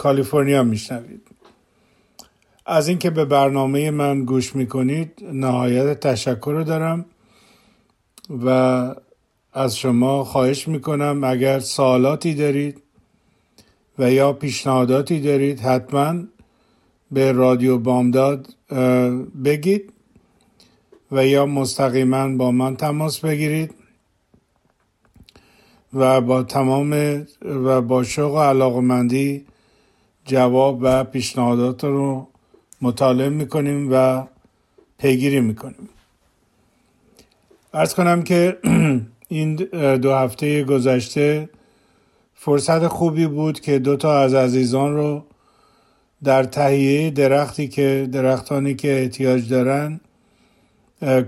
کالیفرنیا میشنوید. از اینکه به برنامه من گوش می‌کنید نهایت تشکر رو دارم و از شما خواهش می‌کنم اگر سوالاتی دارید و یا پیشنهاداتی دارید حتما به رادیو بامداد بگید و یا مستقیما با من تماس بگیرید و با تمام و با شوق و علاقمندی جواب و پیشنهادات رو مطالعه می‌کنیم و پیگیری می‌کنیم. ارز کنم که این دو هفته گذشته فرصت خوبی بود که دو تا از عزیزان رو در تهیه درختی که درختانی که احتیاج دارن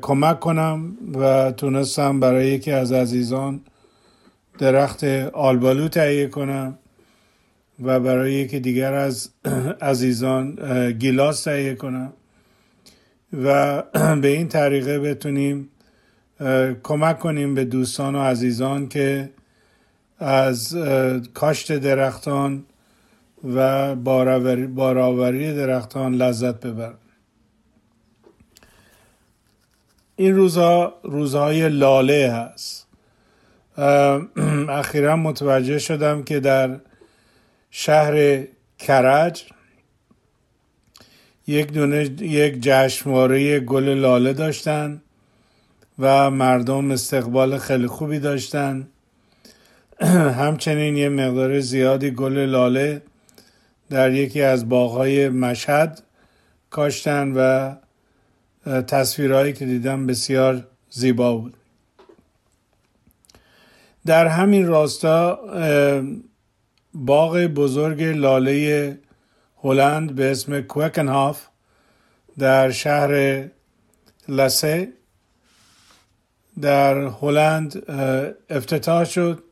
کمک کنم و تونستم برای یکی از عزیزان درخت آلبالو تهیه کنم. و برای یکی دیگر از عزیزان گیلاس تهیه کنم و به این طریقه بتونیم کمک کنیم به دوستان و عزیزان که از کاشت درختان و بارآوری درختان لذت ببرن. این روزها روزهای لاله هست. اخیرا متوجه شدم که در شهر کرج یک دونه یک جشنواره گل لاله داشتن و مردم استقبال خیلی خوبی داشتن. همچنین یه مقدار زیادی گل لاله در یکی از باغهای مشهد کاشتن و تصویرهایی که دیدم بسیار زیبا بود. در همین راستا باغ بزرگ لاله هلند به اسم کوکنهاف در شهر لسه در هلند افتتاح شد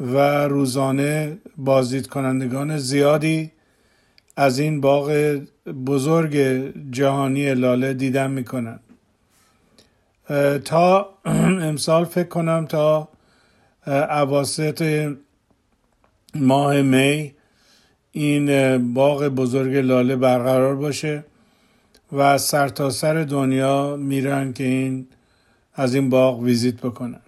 و روزانه بازدید کنندگان زیادی از این باغ بزرگ جهانی لاله دیدن می‌کنن. تا امسال فکر کنم تا عواسط ماه می این باغ بزرگ لاله برقرار باشه و سرتاسر سر دنیا میرن که این از این باغ ویزیت بکنن.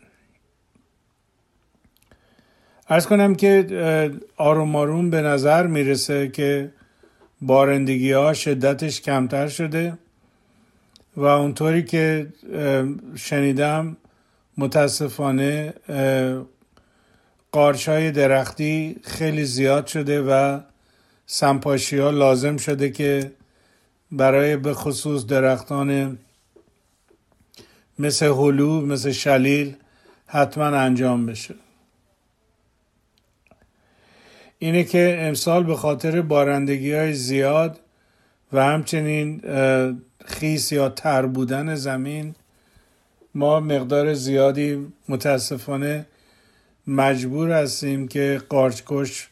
ارز کنم که آروم آروم به نظر می‌رسه که بارندگی ها شدتش کمتر شده و اونطوری که شنیدم متاسفانه قارچ های درختی خیلی زیاد شده و سمپاشی ها لازم شده که برای به خصوص درختان مثل هلو مثل شلیل حتما انجام بشه. اینه که امسال به خاطر بارندگی های زیاد و همچنین خیس یا تر بودن زمین ما مقدار زیادی متاسفانه مجبور هستیم که قارچکش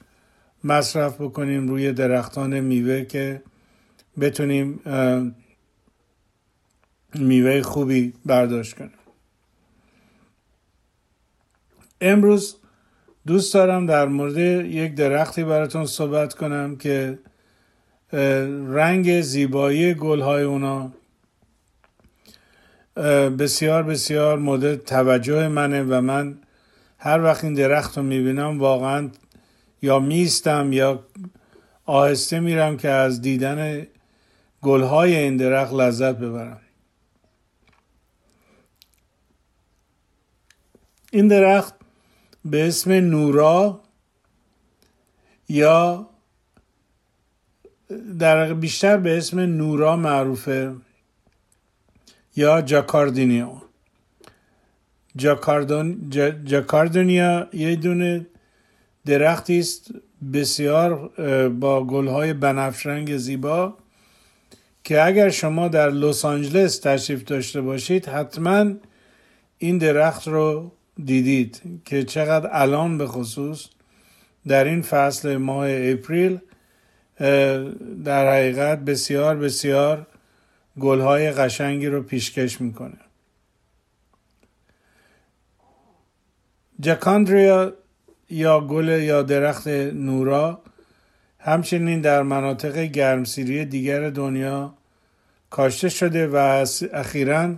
مصرف بکنیم روی درختان میوه که بتونیم میوه خوبی برداشت کنیم. امروز دوست دارم در مورد یک درختی براتون صحبت کنم که رنگ زیبایی گلهای اونا بسیار بسیار مورد توجه منه و من هر وقت این درخت رو می‌بینم واقعا یا میستم یا آهسته میرم که از دیدن گلهای این درخت لذت ببرم. این درخت به اسم نورا یا در بیشتر به اسم نورا معروفه یا جاکاردینیو. جاکاردون جاکاردونیا یه دونه درختی است بسیار با گلهای بنفش زیبا که اگر شما در لس آنجلس تشریف داشته باشید حتما این درخت رو دیدید که چقدر الان به خصوص در این فصل ماه اپریل در حقیقت بسیار بسیار گلهای قشنگی رو پیشکش می‌کنه. جکاندریا یا گل یا درخت نورا همچنین در مناطق گرمسیری دیگر دنیا کاشته شده و اخیرا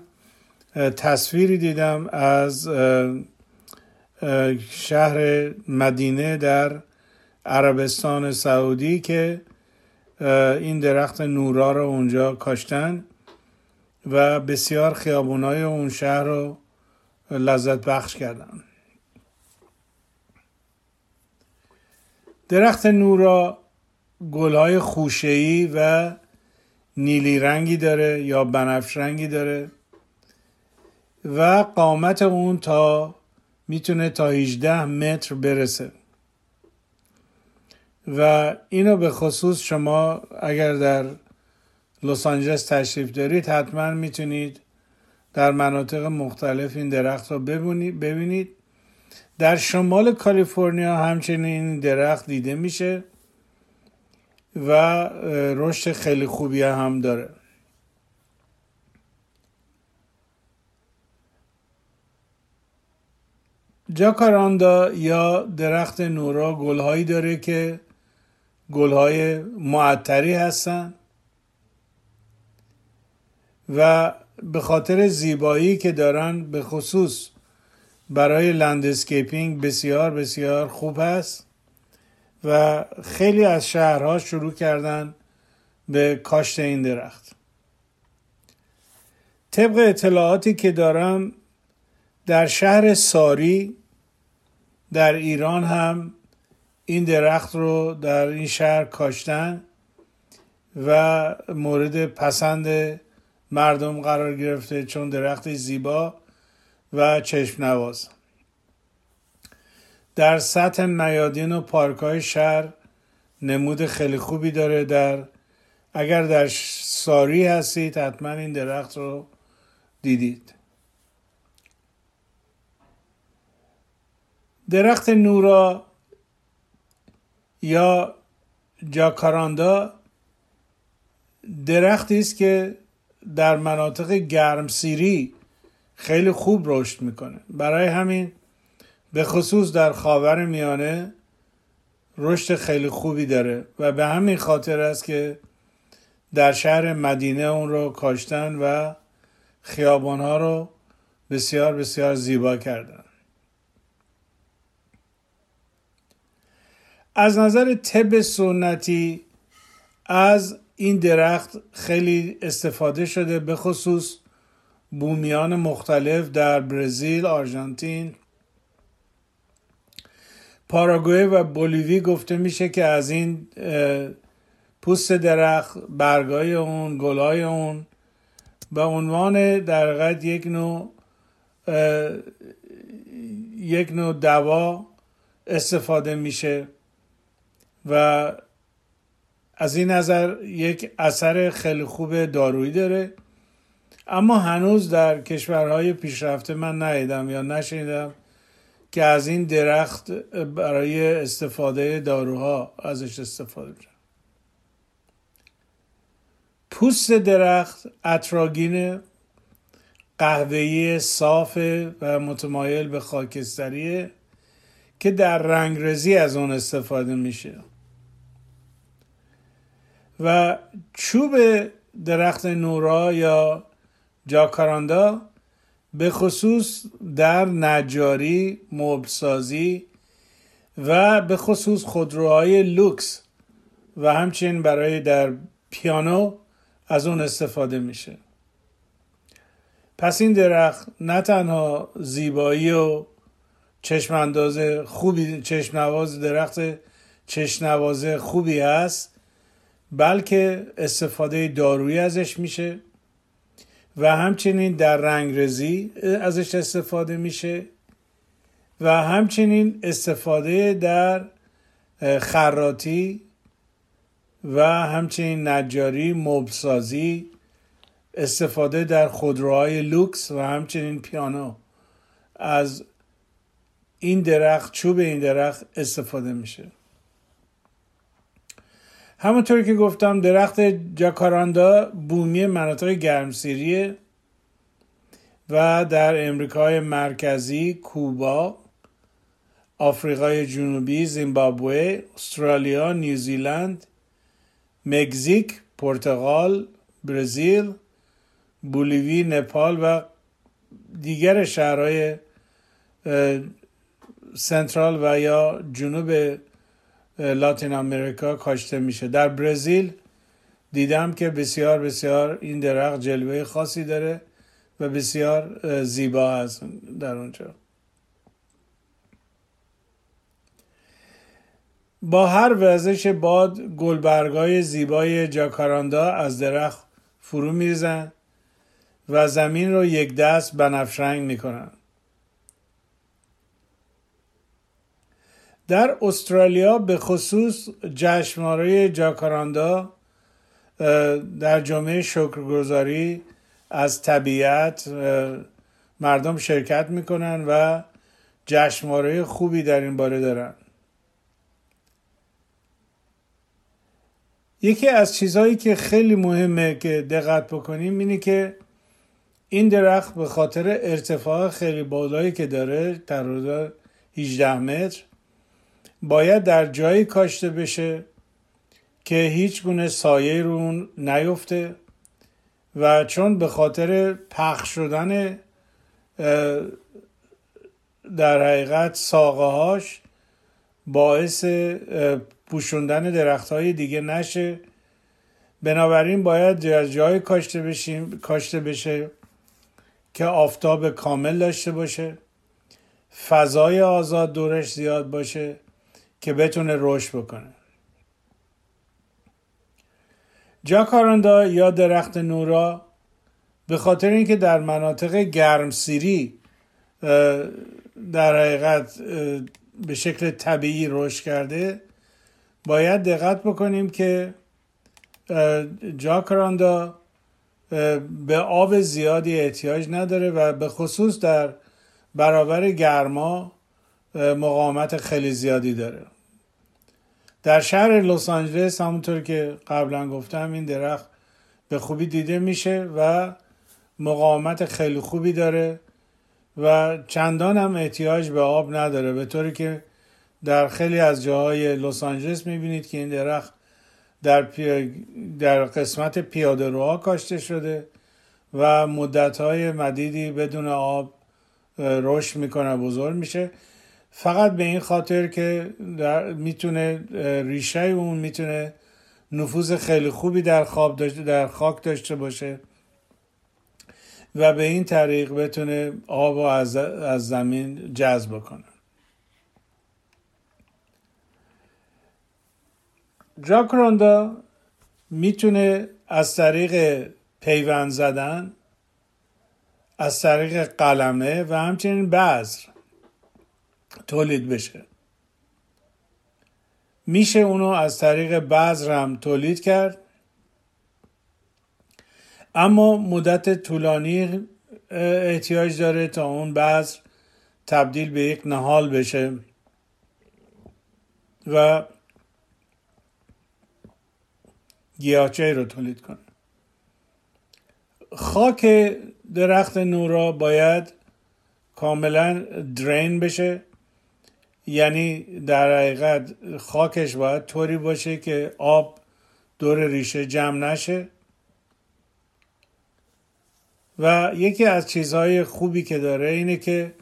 تصویری دیدم از شهر مدینه در عربستان سعودی که این درخت نورا رو اونجا کاشتن و بسیار خیابونای اون شهر رو لذت بخش کردن. درخت نورا گلهای خوشهی و نیلی رنگی داره یا بنفش رنگی داره و قامت اون تا می‌تونه تا 18 متر برسه. و اینو به خصوص شما اگر در لس آنجلس تشریف دارید حتما می‌تونید در مناطق مختلف این درخت رو ببینید. در شمال کالیفرنیا همچنین درخت دیده میشه و رشد خیلی خوبی هم داره. جاکاراندا یا درخت نورا گلهایی داره که گلهای معطری هستن و به خاطر زیبایی که دارن به خصوص برای لندسکیپینگ بسیار بسیار خوب هست و خیلی از شهرها شروع کردن به کاشت این درخت. طبق اطلاعاتی که دارم در شهر ساری در ایران هم این درخت رو در این شهر کاشتن و مورد پسند مردم قرار گرفته چون درخت زیبا و چشم نواز در سطح میادین و پارک های شهر نمود خیلی خوبی داره در اگر در ساری هستید حتما این درخت رو دیدید. درخت نورا یا جاکاراندا درختی است که در مناطق گرمسیری خیلی خوب رشد می‌کنه. برای همین به خصوص در خاور میانه رشد خیلی خوبی داره و به همین خاطر است که در شهر مدینه اون رو کاشتن و خیابانها رو بسیار بسیار زیبا کردن. از نظر طب سنتی از این درخت خیلی استفاده شده به خصوص بومیان مختلف در برزیل، آرژانتین، پاراگوئه و بولیوی گفته میشه که از این پوست درخت برگای اون گلای اون به عنوان در یک نوع یک نوع دوا استفاده میشه و از این نظر یک اثر خیلی خوب دارویی داره. اما هنوز در کشورهای پیشرفته من ندیدم یا نشنیدم که از این درخت برای استفاده داروها ازش استفاده بشه پوست درخت اتراگین قهوه‌ای صاف و متمایل به خاکستریه که در رنگرزی از اون استفاده میشه. و چوب درخت نورا یا جاکاراندا به خصوص در نجاری مبسازی و به خصوص خودروهای لوکس و همچنین برای در پیانو از اون استفاده میشه. پس این درخت نه تنها زیبایی و چشم انداز خوبی چشم نواز درخت چشم خوبی هست بلکه استفاده دارویی ازش میشه. و همچنین در رنگرزی ازش استفاده میشه و همچنین استفاده در خراتی و همچنین نجاری مبسازی استفاده در خودروهای لوکس و همچنین پیانو. از این درخت چوب این درخت استفاده میشه. همونطوری که گفتم درخت جاکاراندا بومی مناطق گرمسیریه و در امریکای مرکزی کوبا آفریقای جنوبی زیمبابوه استرالیا نیوزیلند مکزیک پرتغال برزیل بولیوی نپال و دیگر شهرهای سنترال و یا جنوب لاتین امریکا کاشته میشه. در برزیل دیدم که بسیار بسیار این درخت جلوه خاصی داره و بسیار زیبا هست در اونجا. با هر وزش باد گلبرگای زیبای جاکاراندا از درخت فرو میریزن و زمین رو یک دست بنفشنگ می‌کنن. در استرالیا به خصوص جشنواره جاکاراندا در جمعه شکرگزاری از طبیعت مردم شرکت می‌کنن و جشنواره خوبی در این باره دارن. یکی از چیزهایی که خیلی مهمه که دقت بکنیم اینه که این درخت به خاطر ارتفاع خیلی بالایی که داره در 18 متر باید در جایی کاشته بشه که هیچ گونه سایه رو اون نیفته و چون به خاطر پخش شدن در حقیقت ساقه هاش باعث پوشوندن درخت های دیگه نشه. بنابراین باید جای کاشته, بشیم، کاشته بشه که آفتاب کامل داشته باشه فضای آزاد دورش زیاد باشه که بتونه رشد بکنه. جاکاراندا یا درخت نورا به خاطر اینکه در مناطق گرمسیری در حقیقت به شکل طبیعی رشد کرده باید دقت بکنیم که جاکاراندا به آب زیادی احتیاج نداره و به خصوص در برابر گرما مقاومت خیلی زیادی داره. در شهر لس آنجلس همونطور که قبلا گفتم این درخت به خوبی دیده میشه و مقاومت خیلی خوبی داره و چندان هم احتیاج به آب نداره. به طوری که در خیلی از جاهای لس آنجلس می‌بینید که این درخت در, در قسمت پیاده روها کاشته شده و مدت های مدیدی بدون آب رشد می‌کنه بزرگ میشه. فقط به این خاطر که می‌تونه ریشه اون می‌تونه نفوذ خیلی خوبی در خواب داشته در خاک داشته باشه و به این طریق بتونه آب از, از زمین جذب کنه جاکروندا می‌تونه از طریق پیوند زدن از طریق قلمه و همچنین بذر تولید بشه. میشه اونو از طریق بذر هم تولید کرد. اما مدت طولانی احتیاج داره تا اون بذر تبدیل به یک نهال بشه. و گیاهچه رو تولید کنه. خاک درخت نورا باید کاملا درین بشه. یعنی در حقیقت خاکش باید طوری باشه که آب دور ریشه جمع نشه. و یکی از چیزهای خوبی که داره اینه که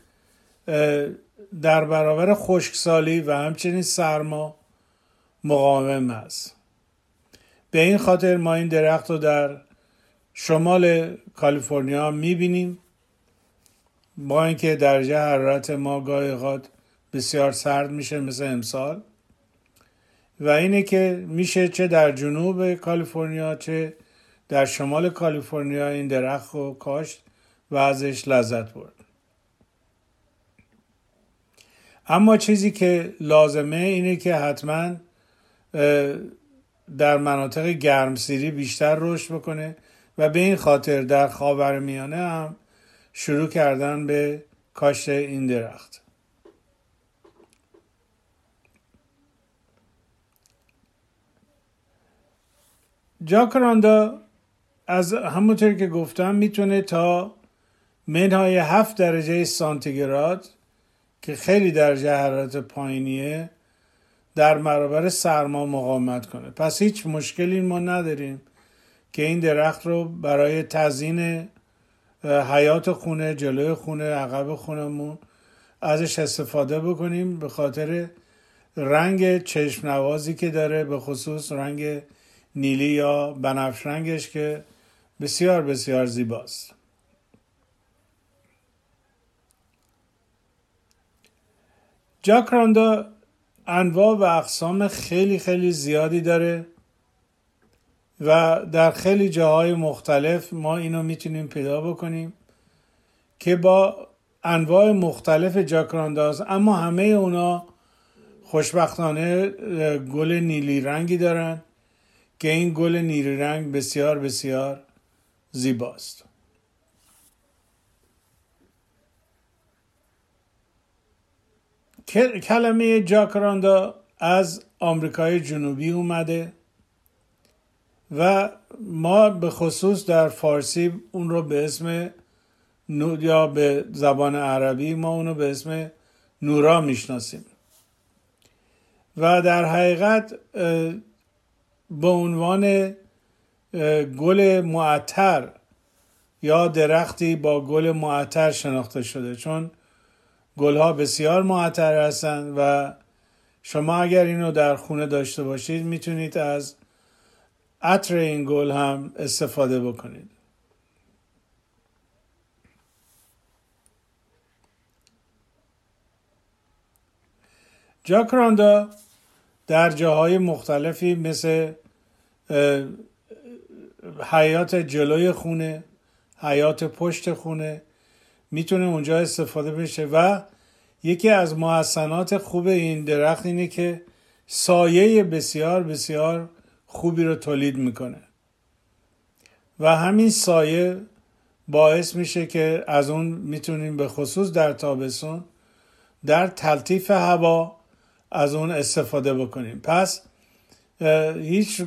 در برابر خشکسالی و همچنین سرما مقاوم است. به این خاطر ما این درخت رو در شمال کالیفرنیا می‌بینیم. با اینکه درجه حرارت ما گاهی بسیار سرد میشه مثل امسال. و اینه که میشه چه در جنوب کالیفرنیا چه در شمال کالیفرنیا این درخت رو کاشت و ازش لذت برد. اما چیزی که لازمه اینه که حتما در مناطق گرمسیری بیشتر رشد بکنه و به این خاطر در خاور میانه هم شروع کردن به کاشت این درخت. جاکراندا از همونطور که گفتم می‌تونه تا منهای هفت درجه سانتیگراد که خیلی درجه حرارت پایینیه در برابر سرما مقاومت کنه. پس هیچ مشکلی ما نداریم که این درخت رو برای تزیین حیات خونه جلوی خونه عقب خونمون ازش استفاده بکنیم به خاطر رنگ چشم نوازی که داره به خصوص رنگ نیلی یا بنفش رنگش که بسیار بسیار زیباست. جاکراندا انواع و اقسام خیلی خیلی زیادی داره و در خیلی جاهای مختلف ما اینو می‌تونیم پیدا بکنیم که با انواع مختلف جاکرانداز اما همه اونا خوشبختانه گل نیلی رنگی دارن. که این گل نیلی رنگ بسیار بسیار زیباست. کلمه جاکراندا از آمریکای جنوبی اومده و ما به خصوص در فارسی اون رو به اسم یا به زبان عربی ما اونو به اسم نورا می‌شناسیم. و در حقیقت به عنوان گل معطر یا درختی با گل معطر شناخته شده. چون گلها بسیار معطر هستند و شما اگر اینو در خونه داشته باشید می‌تونید از عطر این گل هم استفاده بکنید. جاکراندا در جاهای مختلفی مثل حیات جلوی خونه حیات پشت خونه می‌تونه اونجا استفاده بشه و یکی از محسنات خوب این درخت اینه که سایه بسیار بسیار خوبی رو تولید می‌کنه. و همین سایه باعث میشه که از اون می‌تونیم به خصوص در تابستون در تلطیف هوا از اون استفاده بکنیم. پس هیچ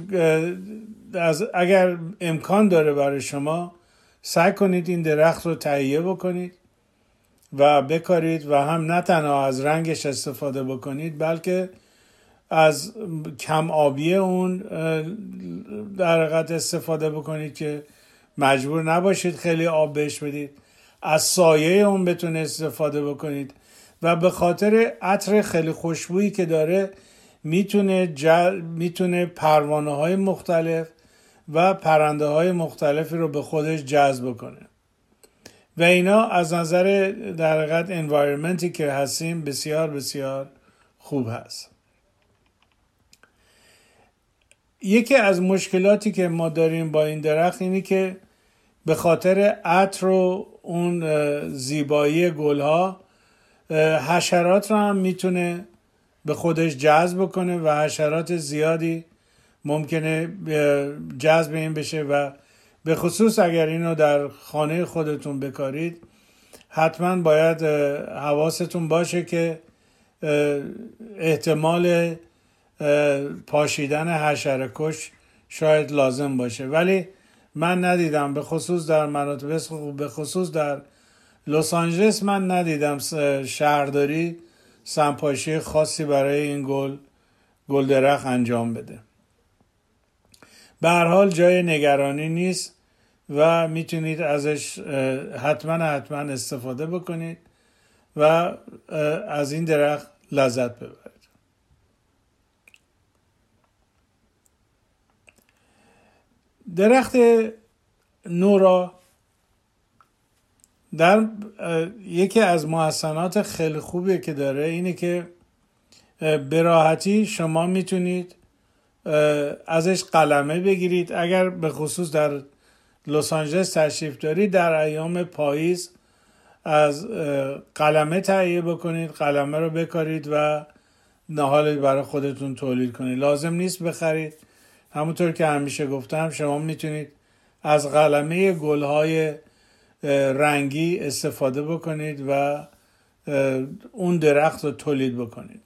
از اگر امکان داره برای شما سعی کنید این درخت رو تهیه بکنید و بکارید و هم نه تنها از رنگش استفاده بکنید بلکه از کم آبی اون در حقیقت استفاده بکنید که مجبور نباشید خیلی آب بهش بدید. از سایه اون بتونه استفاده بکنید. و به خاطر عطر خیلی خوشبویی که داره می‌تونه می‌تونه پروانه های مختلف و پرنده های مختلفی رو به خودش جذب کنه و اینا از نظر در حقیقت انوایرمنتی که هستیم بسیار بسیار خوب هست. یکی از مشکلاتی که ما داریم با این درخت اینه که به خاطر عطر و اون زیبایی گلها حشرات رو هم می‌تونه به خودش جذب کنه و حشرات زیادی ممکنه جذب این بشه و به خصوص اگر اینو در خانه خودتون بکارید حتما باید حواستون باشه که احتمال پاشیدن حشره کش شاید لازم باشه. ولی من ندیدم به خصوص در مناطق به خصوص در لس آنجلس من ندیدم شهرداری سنپاشی خاصی برای این گل گل درخت انجام بده. به هر حال جای نگرانی نیست و می‌تونید ازش حتما حتما استفاده بکنید و از این درخت لذت ببرید. درخت نورا در یکی از محسنات خیلی خوبی که داره اینه که به راحتی شما می‌تونید ازش قلمه بگیرید. اگر به خصوص در لس آنجلس تشریف دارید در ایام پاییز از قلمه تهیه بکنید قلمه رو بکارید و نهال برای خودتون تولید کنید. لازم نیست بخرید. همونطور که همیشه گفتم شما می‌تونید از قلمه گلهای رنگی استفاده بکنید و اون درخت رو تولید بکنید.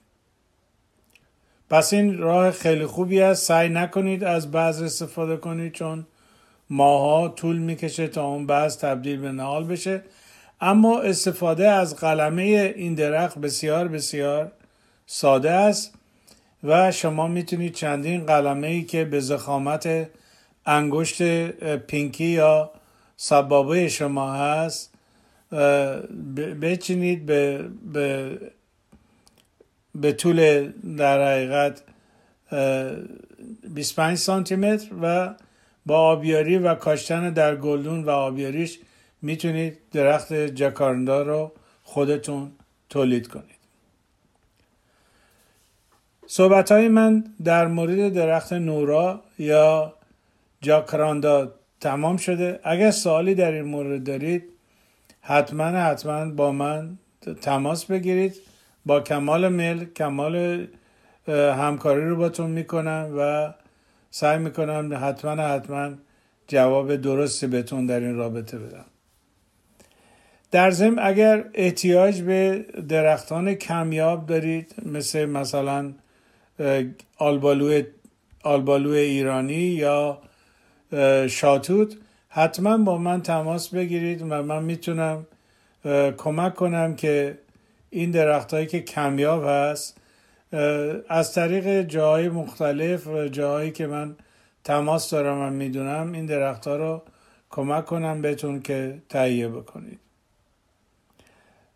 پس این راه خیلی خوبی است. سعی نکنید از بعض استفاده کنید چون ماها طول می‌کشه تا اون بعض تبدیل به نهال بشه. اما استفاده از قلمه این درخت بسیار بسیار ساده است و شما می‌تونید چندین قلمه ای که به زخامت انگشت پینکی یا سبابه شما هست بچینید به, به, به طول در حقیقت 25 سانتی متر و با آبیاری و کاشتن در گلدون و آبیاریش می‌تونید درخت جکارندا رو خودتون تولید کنید. صحبت های من در مورد درخت نورا یا جاکراندا تمام شده. اگر سوالی در این مورد دارید حتما حتما با من تماس بگیرید. با کمال میل کمال همکاری رو باتون می‌کنم و سعی می‌کنم حتما حتما جواب درستی بهتون در این رابطه بدم. در ضمن اگر احتیاج به درختان کمیاب دارید مثل مثلا آلبالو آلبالو ایرانی یا شاتوت حتما با من تماس بگیرید و من می‌تونم کمک کنم که این درخت هایی که کمیاب هست از طریق جاهای مختلف جاهایی که من تماس دارم و می‌دونم این درخت ها رو کمک کنم بهتون که تهیه بکنید.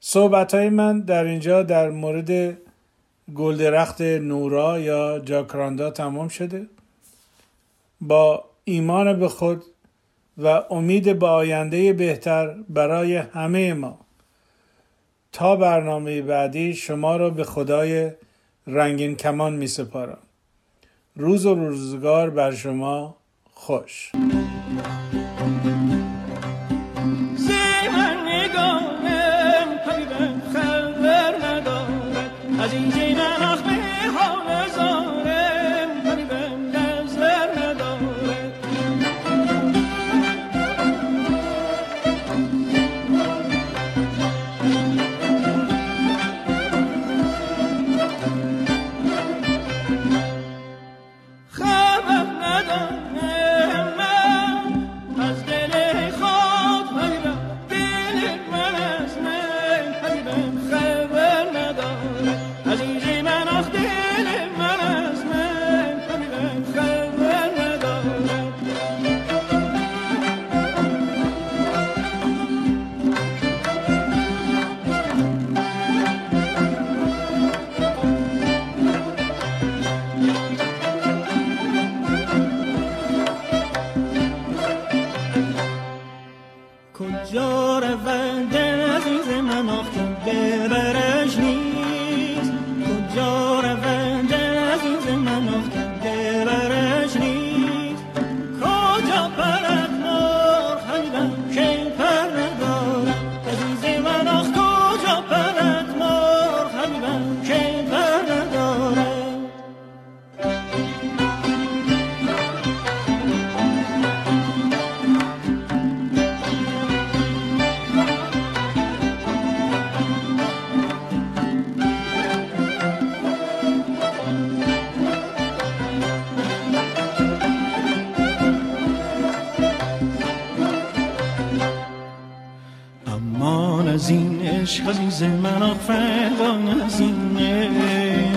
صحبت های من در اینجا در مورد گل درخت نورا یا جاکراندا تمام شده. با ایمان به خود و امید به آینده بهتر برای همه ما. تا برنامه بعدی شما را به خدای رنگین کمان می سپارم روز و روزگار بر شما خوش.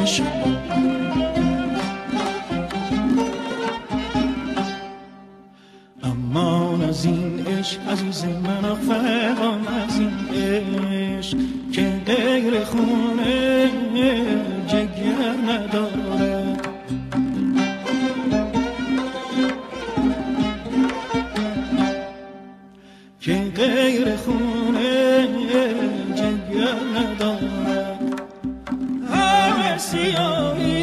شب ما سر ندارد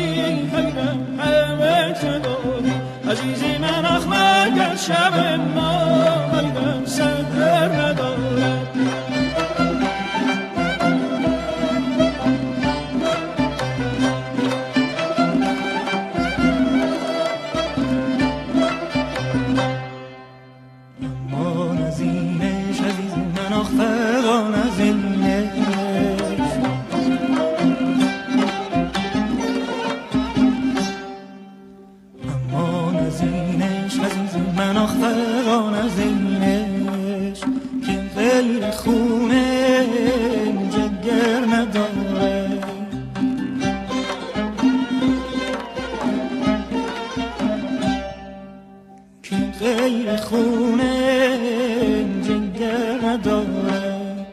ندارد.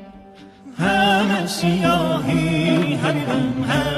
همه سیاهی همین هم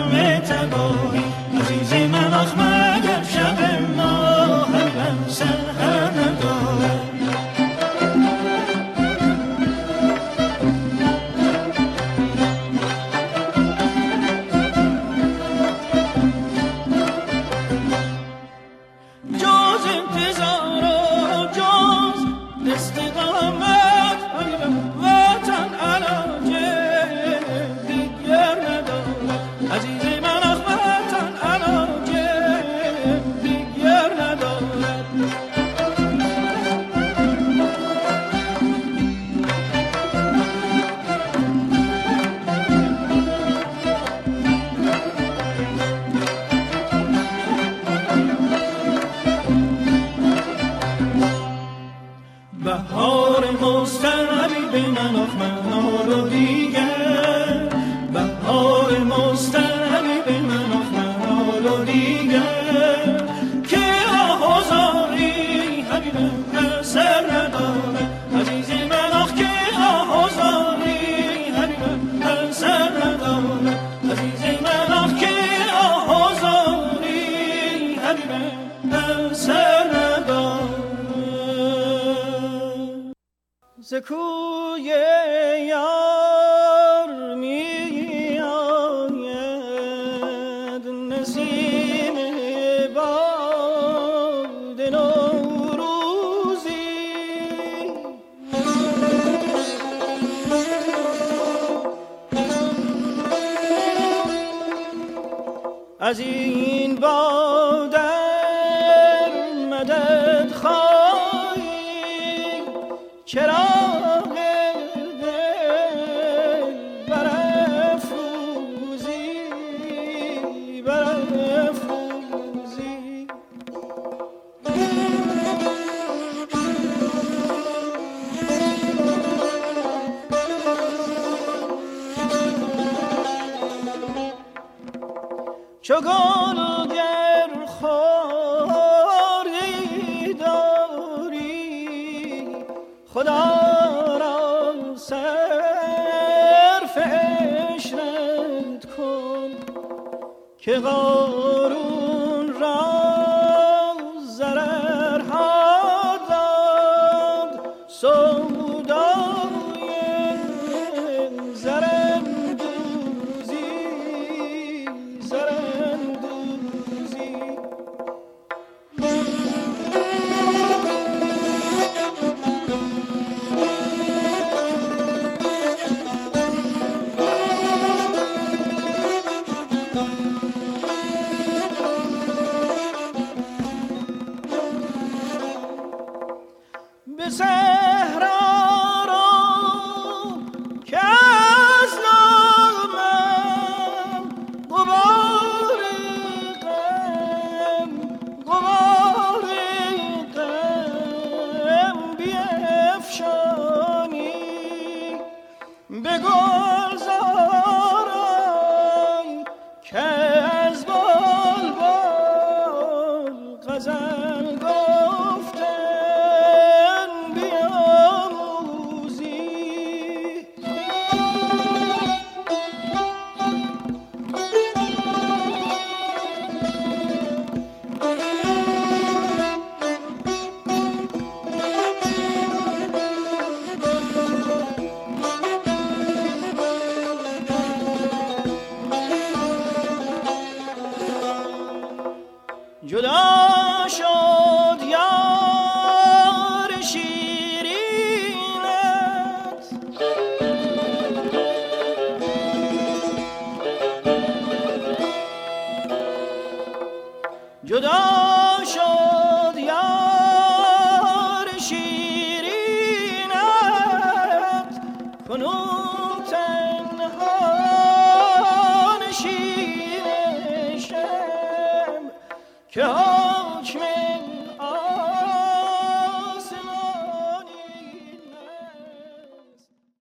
بهار مستمری به من آخ من رو دیگر سکوی یار می آید. نسیم باد نوروزی. از این باد